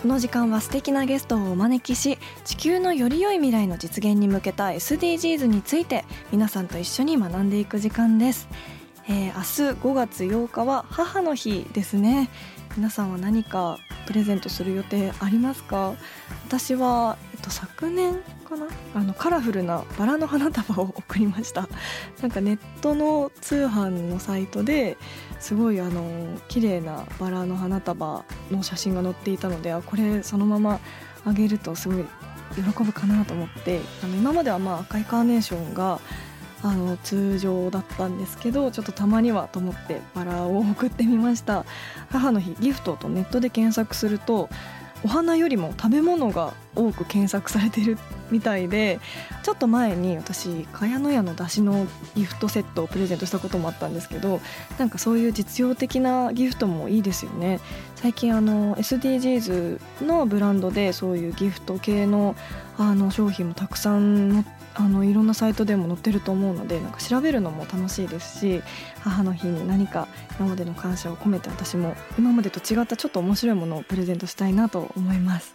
この時間は素敵なゲストをお招きし地球のより良い未来の実現に向けた SDGs について皆さんと一緒に学んでいく時間です、えー、明日5月8日は母の日ですね。皆さんは何かプレゼントする予定ありますか？私は、と、昨年かな？あのカラフルなバラの花束を送りました。なんかネットの通販のサイトですごいあの綺麗なバラの花束の写真が載っていたのでこれそのままあげるとすごい喜ぶかなと思ってあの今まではまあ赤いカーネーションがあの通常だったんですけどちょっとたまにはと思ってバラを送ってみました。母の日ギフトとネットで検索するとお花よりも食べ物が多く検索されてるみたいでちょっと前に私茅野屋の出汁のギフトセットをプレゼントしたこともあったんですけどなんかそういう実用的なギフトもいいですよね最近あの SDGs のブランドでそういうギフト系のあの商品もたくさん載ってあのいろんなサイトでも載ってると思うのでなんか調べるのも楽しいですし母の日に何か今までの感謝を込めて私も今までと違ったちょっと面白いものをプレゼントしたいなと思います。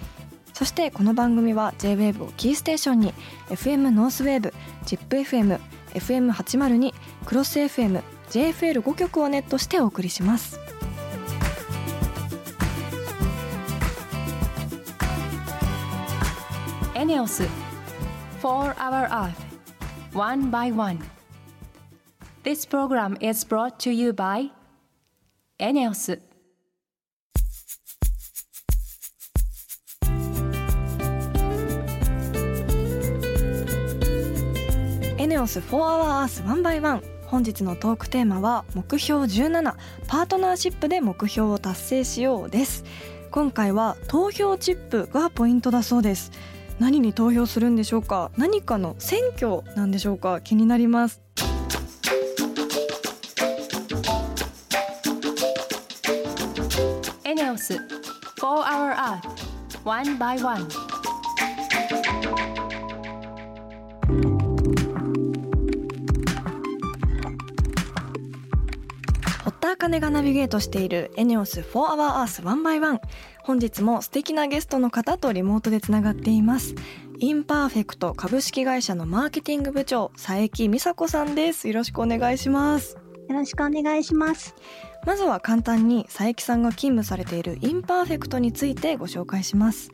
そしてこの番組は JWAVE をキーステーションに FM ノースウェーブ ZIPFM FM802 クロス FM JFL5 曲をネットしてお送りします ENEOS For Our Earth One by One This program is brought to you by ENEOSネオス4 Hour Earth 1 by 1本日のトークテーマは目標17パートナーシップで目標を達成しようです。今回は投票チップがポイントだそうです。何に投票するんでしょうか？何かの選挙なんでしょうか？気になります。エネオス4 Hour Earth 1 by 1茜がナビゲートしているエネオス4 Hour Earth 1 by 1本日も素敵なゲストの方とリモートでつながっています。インパーフェクト株式会社のマーケティング部長佐伯美佐子さんです。よろしくお願いします。よろしくお願いします。まずは簡単に佐伯さんが勤務されているインパーフェクトについてご紹介します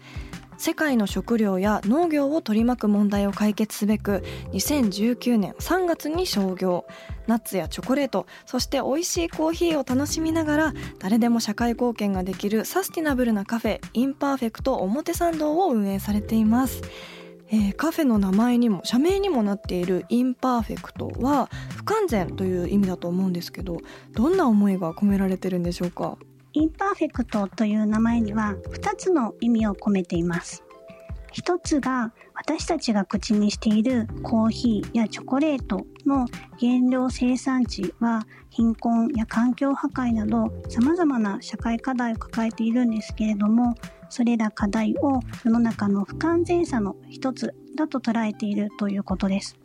世界の食料や農業を取り巻く問題を解決すべく2019年3月に創業。ナッツやチョコレートそして美味しいコーヒーを楽しみながら誰でも社会貢献ができるサスティナブルなカフェインパーフェクト表参道を運営されています。えーカフェの名前にも社名にもなっているインパーフェクトは不完全という意味だと思うんですけどどんな思いが込められてるんでしょうか？インパーフェクトという名前には2つの意味を込めています。一つが私たちが口にしているコーヒーやチョコレートの原料生産地は貧困や環境破壊など様々な社会課題を抱えているんですけれどもそれら課題を世の中の不完全さの一つだと捉えているということです。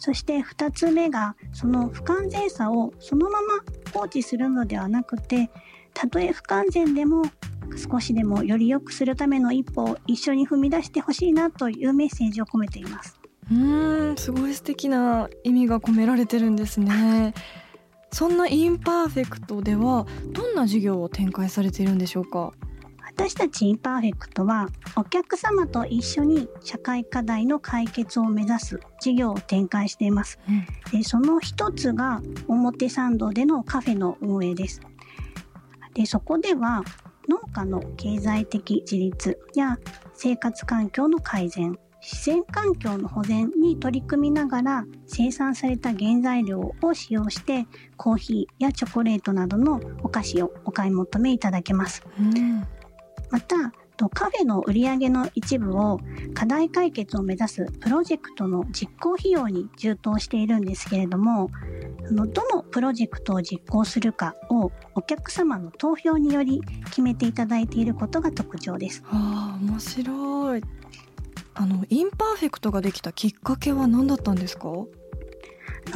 そして二つ目がその不完全さをそのまま放置するのではなくてたとえ不完全でも少しでもより良くするための一歩を一緒に踏み出してほしいなというメッセージを込めています。うーんすごい素敵な意味が込められてるんですねそんなインパーフェクトではどんな事業を展開されているんでしょうか？は私たちインパーフェクトはお客様と一緒に社会課題の解決を目指す事業を展開しています。でその一つが表参道でのカフェの運営です。でそこでは農家の経済的自立や生活環境の改善自然環境の保全に取り組みながら生産された原材料を使用してコーヒーやチョコレートなどのお菓子をお買い求めいただけます。うんまたカフェの売上の一部を課題解決を目指すプロジェクトの実行費用に充当しているんですけれどもどのプロジェクトを実行するかをお客様の投票により決めていただいていることが特徴です。あ面白いあのインパーフェクトができたきっかけは何だったんですか？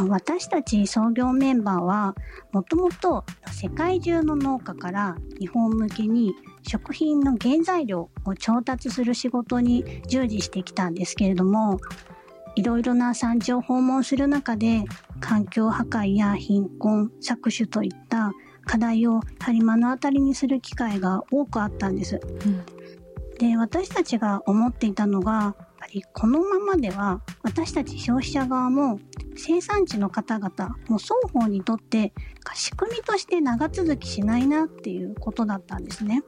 私たち創業メンバーはもともと世界中の農家から日本向けに食品の原材料を調達する仕事に従事してきたんですけれどもいろいろな産地を訪問する中で環境破壊や貧困搾取といった課題をやはり目の当たりにする機会が多くあったんです。うん、で私たちが思っていたのがぱりこのままでは私たち消費者側も生産地の方々も双方にとって仕組みとして長続きしないなっていうことだったんですね。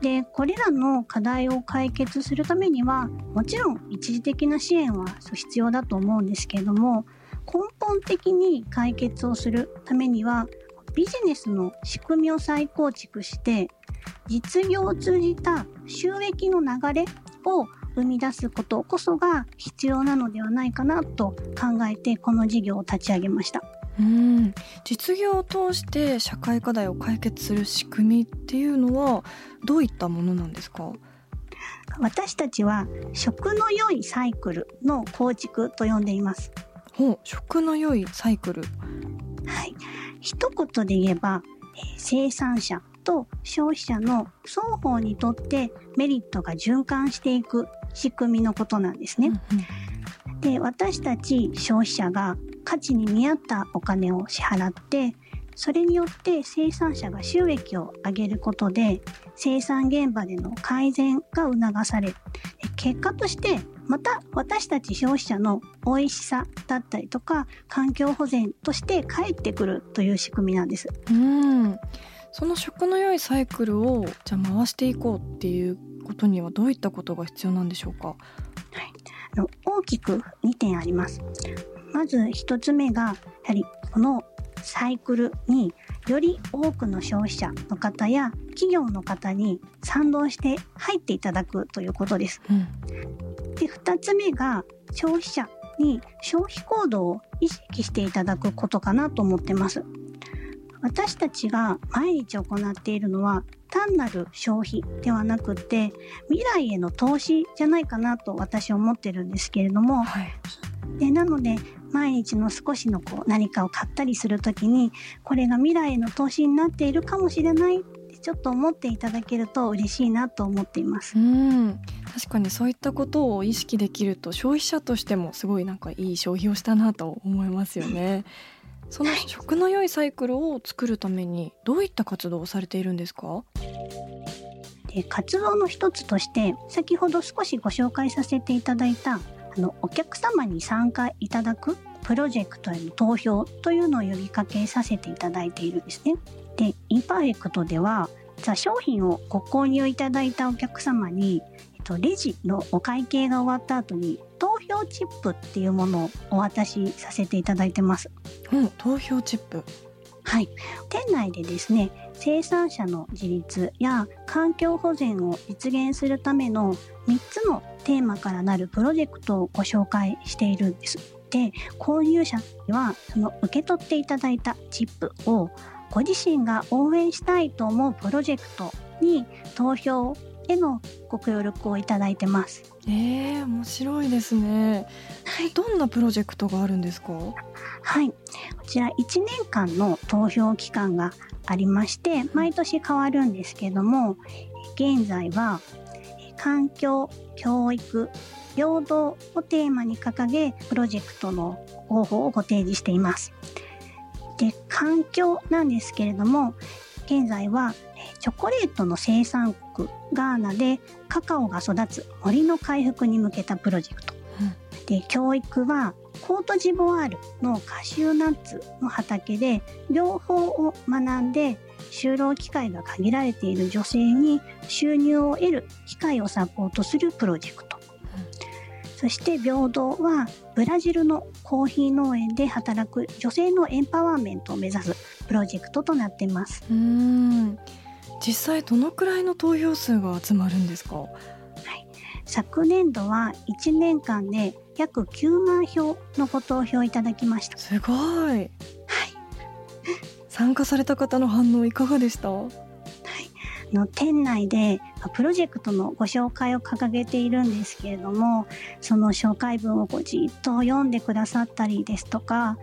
でこれらの課題を解決するためにはもちろん一時的な支援は必要だと思うんですけれども根本的に解決をするためにはビジネスの仕組みを再構築して実業を通じた収益の流れを生み出すことこそが必要なのではないかなと考えてこの事業を立ち上げました。うん。実業を通して社会課題を解決する仕組みっていうのはどういったものなんですか？私たちは食の良いサイクルの構築と呼んでいます。ほう食の良いサイクル。はい。一言で言えば、えー、生産者と消費者の双方にとってメリットが循環していく仕組みのことなんですね。で私たち消費者が価値に見合ったお金を支払ってそれによって生産者が収益を上げることで生産現場での改善が促され結果としてまた私たち消費者の美味しさだったりとか環境保全として返ってくるという仕組みなんです。うんその食の良いサイクルをじゃあ回していこうっていうことにはどういったことが必要なんでしょうか、大きく2点あります。まず1つ目がやはりこのサイクルにより多くの消費者の方や企業の方に賛同して入っていただくということです。うん、で2つ目が消費者に消費行動を意識していただくことかなと思ってます。私たちが毎日行っているのは単なる消費ではなくて未来への投資じゃないかなと私は思ってるんですけれども、はい、でなので毎日の少しのこう何かを買ったりする時にこれが未来への投資になっているかもしれないってちょっと思っていただけると嬉しいなと思っています。うん確かにそういったことを意識できると消費者としてもすごいなんかいい消費をしたなと思いますよね。その食の良いサイクルを作るためにどういった活動をされているんですか？で活動の一つとして先ほど少しご紹介させていただいたあのお客様に参加いただくプロジェクトへの投票というのを呼びかけさせていただいているんですね。でインパーフェクトでは商品をご購入いただいたお客様にと、レジのお会計が終わった後に投票チップっていうものをお渡しさせていただいてます。うん、投票チップ。はい。店内でですね、生産者の自立や環境保全を実現するための3つのテーマからなるプロジェクトをご紹介しているんです。で、購入者にはその受け取っていただいたチップをご自身が応援したいと思うプロジェクトに投票へのご協力をいただいてます。えー、面白いですね。はい、どんなプロジェクトがあるんですか？はい、こちら1年間の投票期間がありまして、毎年変わるんですけども、現在は環境、教育、平等をテーマに掲げ、プロジェクトの方法をご提示しています。で、環境なんですけれども、現在はチョコレートの生産国ガーナでカカオが育つ森の回復に向けたプロジェクト、で教育はコートジボワールのカシューナッツの畑で両方を学んで就労機会が限られている女性に収入を得る機会をサポートするプロジェクト、そして平等はブラジルのコーヒー農園で働く女性のエンパワーメントを目指すプロジェクトとなっています。うん。実際どのくらいの投票数が集まるんですか、はい、昨年度は1年間で約9万票のご投票いただきました。すごい、はい、参加された方の反応いかがでした？の店内でプロジェクトのご紹介を掲げているんですけれどもその紹介文をこうじっと読んでくださったりですとか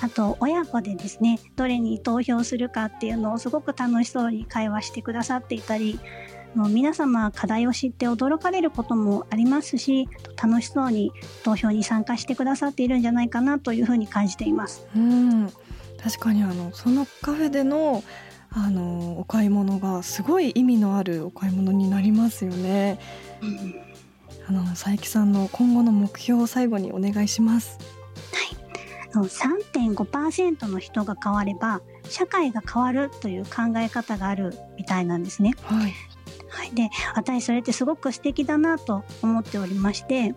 あと親子でですねどれに投票するかっていうのをすごく楽しそうに会話してくださっていたりもう皆様課題を知って驚かれることもありますし楽しそうに投票に参加してくださっているんじゃないかなというふうに感じています。うん確かにあのそのカフェでのあのお買い物がすごい意味のあるお買い物になりますよね。うん、あの佐伯さんの今後の目標を最後にお願いします。はい、3.5%の人が変われば社会が変わるという考え方があるみたいなんですね。はい、はい、で私それってすごく素敵だなと思っておりまして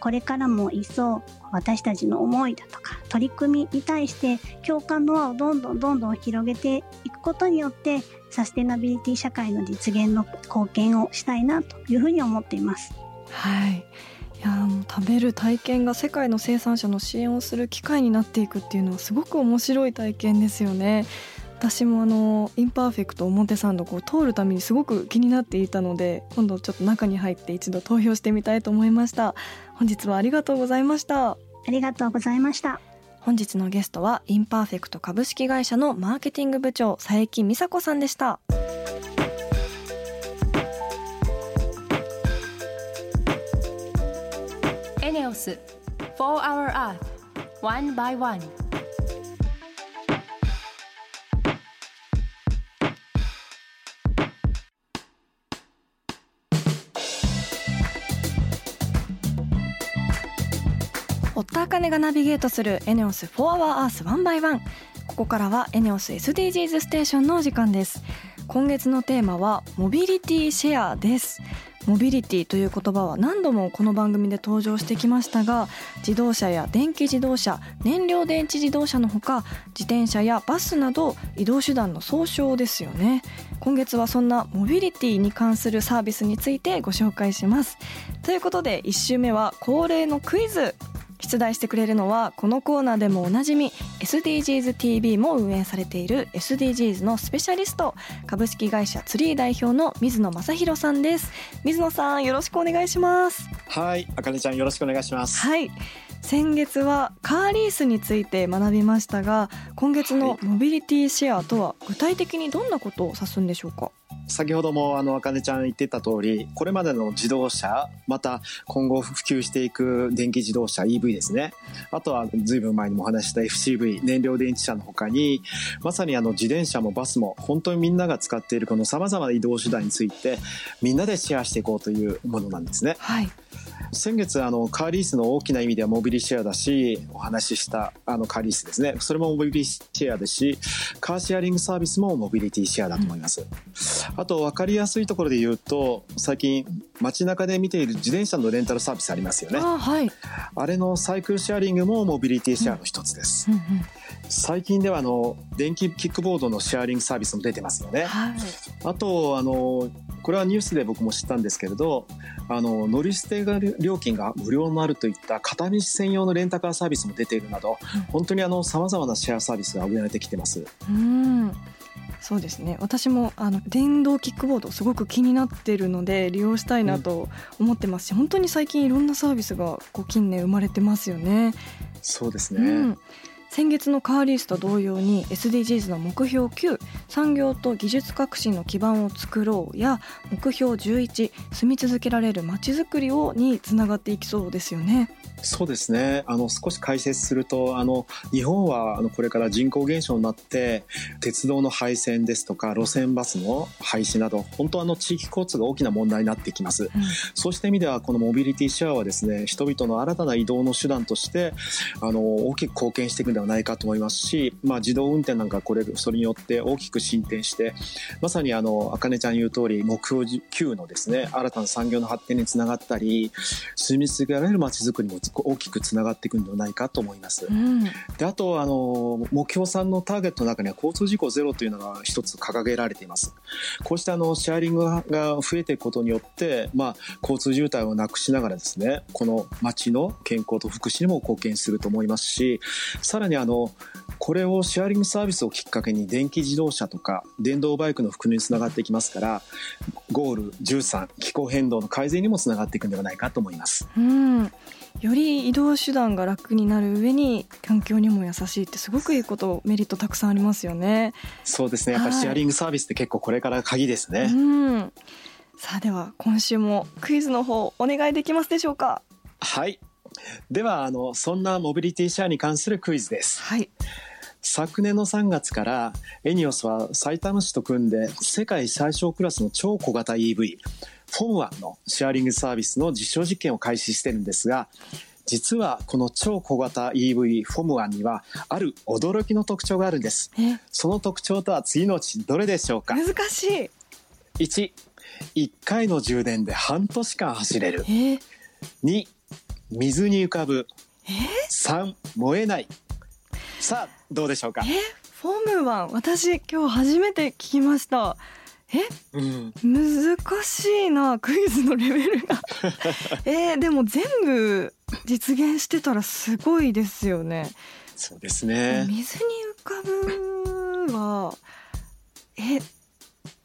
これからも一層私たちの思いだとか取り組みに対して共感の輪をどんどんどんどん広げていくことによってサステナビリティ社会の実現の貢献をしたいなというふうに思っています。はいいや食べる体験が世界の生産者の支援をする機会になっていくっていうのはすごく面白い体験ですよね。私もあのインパーフェクト表参道を通るたびにすごく気になっていたので今度ちょっと中に入って一度投票してみたいと思いました。本日はありがとうございました。ありがとうございました。本日のゲストはインパーフェクト株式会社のマーケティング部長佐伯美佐子さんでしたエネオス For Our Earth One by One. 堀田茜がナビゲートするエネオス4 Hour Earth 1 by 1ここからはエネオス SDGs ステーションのお時間です。今月のテーマはモビリティシェアです。モビリティという言葉は何度もこの番組で登場してきましたが自動車や電気自動車燃料電池自動車のほか自転車やバスなど移動手段の総称ですよね。今月はそんなモビリティに関するサービスについてご紹介します。ということで1週目は恒例のクイズ。出題してくれるのはこのコーナーでもおなじみ SDGsTV も運営されている SDGs のスペシャリスト株式会社ツリー代表の水野正弘さんです。水野さんよろしくお願いします。はいあかねちゃんよろしくお願いします。はい先月はカーリースについて学びましたが今月のモビリティシェアとは具体的にどんなことを指すんでしょうか、先ほどもあの、あかねちゃん言ってた通り、これまでの自動車、また今後普及していく電気自動車 EV ですね。あとは随分前にもお話した FCV、燃料電池車の他に、まさにあの自転車もバスも本当にみんなが使っているこの様々な移動手段について、みんなでシェアしていこうというものなんですね。はい。先月あのカーリースの大きな意味ではモビリシェアだしお話ししたあのカーリースですね。それもモビリシェアですしカーシェアリングサービスもモビリティシェアだと思います、うん、あと分かりやすいところで言うと最近街中で見ている自転車のレンタルサービスありますよね。あはい、あれのサイクルシェアリングもモビリティシェアの一つです、うんうんうん。最近ではあの電気キックボードのシェアリングサービスも出てますよね。はい、あとあのこれはニュースで僕も知ったんですけれどあの乗り捨て料金が無料になるといった片道専用のレンタカーサービスも出ているなど、うん、本当にあの様々なシェアサービスが生まれてきてます。うん。そうですね。私もあの電動キックボードすごく気になってるので利用したいなと思ってますし、うん、本当に最近いろんなサービスがこう近年生まれてますよね。そうですね、うん。先月のカーリースと同様に SDGs の目標9産業と技術革新の基盤を作ろうや目標11住み続けられるまちづくりをにつながっていきそうですよね。そうですね。あの、少し解説すると、あの、日本は、あの、これから人口減少になって、鉄道の廃線ですとか、路線バスの廃止など、本当あの、地域交通が大きな問題になってきます。うん、そうした意味では、このモビリティシェアはですね、人々の新たな移動の手段として、あの、大きく貢献していくんではないかと思いますし、まあ、自動運転なんか、これ、それによって大きく進展して、まさにあの、あかねちゃん言う通り、目標9のですね、新たな産業の発展につながったり、住み続けられる街づくりも大きくつながっていくんではないかと思います。うん、であとあの目標3のターゲットの中には交通事故ゼロというのが一つ掲げられています。こうしたあのシェアリングが増えていくことによって、まあ、交通渋滞をなくしながらですねこの街の健康と福祉にも貢献すると思いますしさらにあのこれをシェアリングサービスをきっかけに電気自動車とか電動バイクの普及につながっていきますからゴール13気候変動の改善にもつながっていくんではないかと思います。うんより移動手段が楽になる上に環境にも優しいってすごくいいことメリットたくさんありますよね。そうですね。やっぱりシェアリングサービスって結構これから鍵ですね、うん。さあでは今週もクイズの方お願いできますでしょうか？はい。ではあのそんなモビリティシェアに関するクイズです。はい昨年の3月からエニオスは埼玉市と組んで世界最小クラスの超小型 EV フォムワンのシェアリングサービスの実証実験を開始してるんですが、実はこの超小型 EV フォムワンにはある驚きの特徴があるんです。その特徴とは次のうちどれでしょうか？難しい。1、1回の充電で半年間走れる。2、水に浮かぶ。3、燃えない。さあ、どうでしょうか？フォムワン、私今日初めて聞きました。え、うん、難しいなクイズのレベルが。えー、でも全部実現してたらすごいですよね。そうですね。水に浮かぶはえ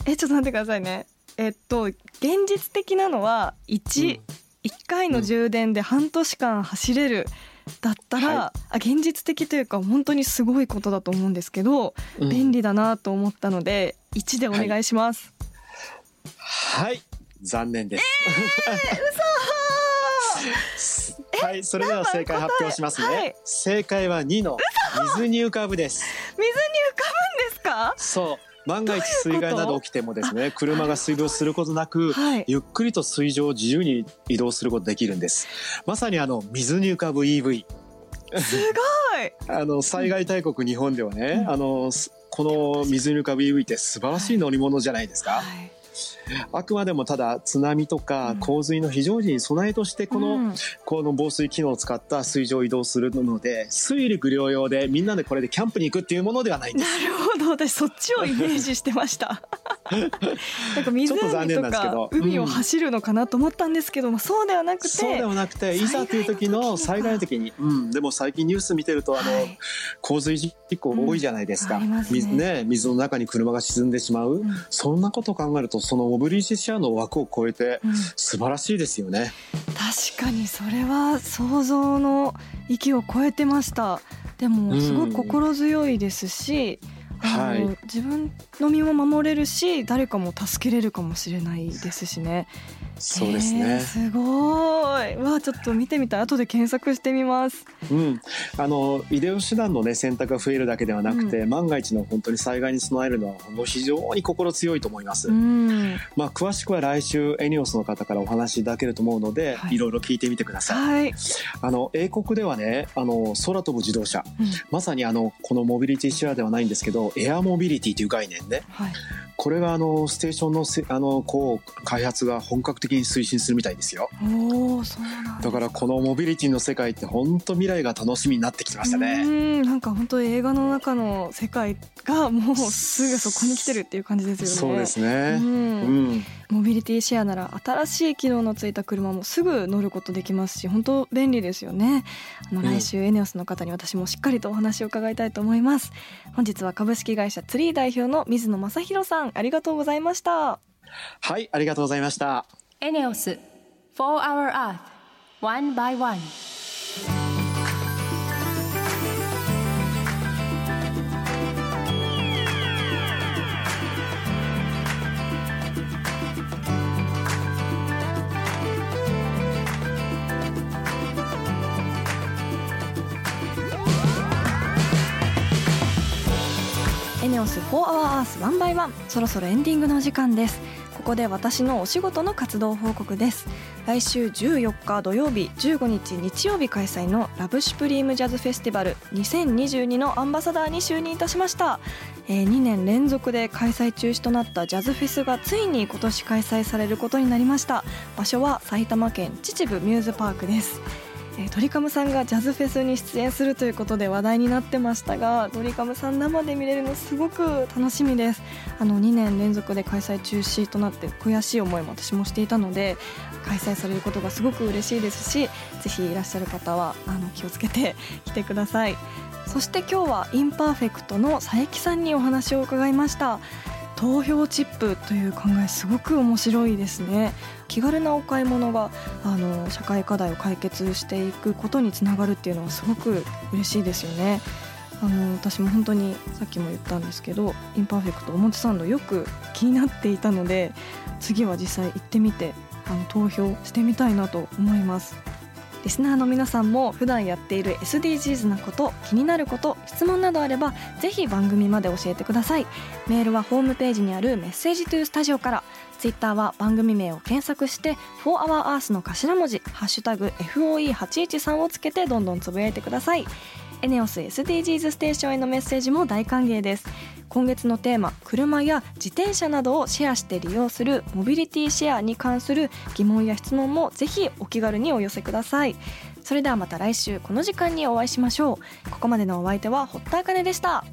えちょっと待ってくださいね。えっと現実的なのは1、うん、1回の充電で半年間走れる、だったら、はい、あ現実的というか本当にすごいことだと思うんですけど、うん、便利だなと思ったので1でお願いします。はい、はい、残念です。えー、嘘 はい、それでは正解発表しますね。はい、正解は2の水に浮かぶです。水に浮かぶんですか？そう。万が一水害など起きてもですね車が水没することなく、はい、ゆっくりと水上を自由に移動することできるんです。まさにあの水に浮かぶ EV すごい。あの災害大国日本ではね、うん、あのこの水に浮かぶ EV って素晴らしい乗り物じゃないですか、はいはいあくまでもただ津波とか洪水の非常時に備えとしてこの、うん、この防水機能を使った水上移動するので水陸両用でみんなでこれでキャンプに行くっていうものではないんです。なるほど。私そっちをイメージしてました。なんか湖とか海を走るのかなと思ったんですけど、うん、そうではなくてそうではなくていざという時の災害の時に、うん、でも最近ニュース見てるとあの、はい、洪水事故多いじゃないですか、うん、水ね。水の中に車が沈んでしまう、そんなことを考えるとそのモブリシシアの枠を超えて素晴らしいですよね、うん、確かにそれは想像の域を超えてました。でもすごく心強いですし、うん、はい、自分の身も守れるし誰かも助けれるかもしれないですしねそうですね、えー、すごい。わちょっと見てみたい。後で検索してみます。うん。あの医療手段のね選択が増えるだけではなくて、うん、万が一の本当に災害に備えるのはもう非常に心強いと思います、うん、まあ詳しくは来週エニオスの方からお話しいただけると思うので、はい、いろいろ聞いてみてください、はい、あの英国ではねあの空飛ぶ自動車、うん、まさにあのこのモビリティシェアではないんですけどエアモビリティという概念ね、はい。これがあのステーションのせあのこう開発が本格的に推進するみたいですよ。おそうなんだからこのモビリティの世界って本当未来が楽しみになってきましたね。うんなんか本当映画の中の世界がもうすぐそこに来てるっていう感じですよね。そうですね。うん、うんモビリティシェアなら新しい機能のついた車もすぐ乗ることできますし本当便利ですよねあの来週エネオスの方に私もしっかりとお話を伺いたいと思います、本日は株式会社ツリー代表の水野正弘さんありがとうございましたはいありがとうございましたエネオス4 Hour Earth One by One. エネオス For Our Earth One by One。そろそろエンディングの時間です。ここで私のお仕事の活動報告です。来週14日土曜日15日日曜日開催のラブシュプリームジャズフェスティバル2022のアンバサダーに就任いたしました、えー、2年連続で開催中止となったジャズフェスがついに今年開催されることになりました。場所は埼玉県秩父ミューズパークです。えドリカムさんがジャズフェスに出演するということで話題になってましたがドリカムさん生で見れるのすごく楽しみです。あの2年連続で開催中止となって悔しい思いも私もしていたので開催されることがすごく嬉しいですしぜひいらっしゃる方はあの気をつけて来てください。そして今日はインパーフェクトの佐伯さんにお話を伺いました。投票チップという考えすごく面白いですね。気軽なお買い物があの社会課題を解決していくことにつながるっていうのはすごく嬉しいですよね。あの私も本当にさっきも言ったんですけどインパーフェクト表参道よく気になっていたので次は実際行ってみてあの投票してみたいなと思います。リスナーの皆さんも普段やっている SDGs なこと気になること質問などあればぜひ番組まで教えてください。メールはホームページにある Message to Studio から。ツイッターは番組名を検索して「4HourEarth」の頭文字「ハッシュタグ #FOE813」をつけてどんどんつぶやいてください。エネオス SDGs ステーションへのメッセージも大歓迎です。今月のテーマ車や自転車などをシェアして利用するモビリティシェアに関する疑問や質問もぜひお気軽にお寄せください。それではまた来週この時間にお会いしましょう。ここまでのお相手は堀田茜でした。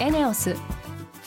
エネオス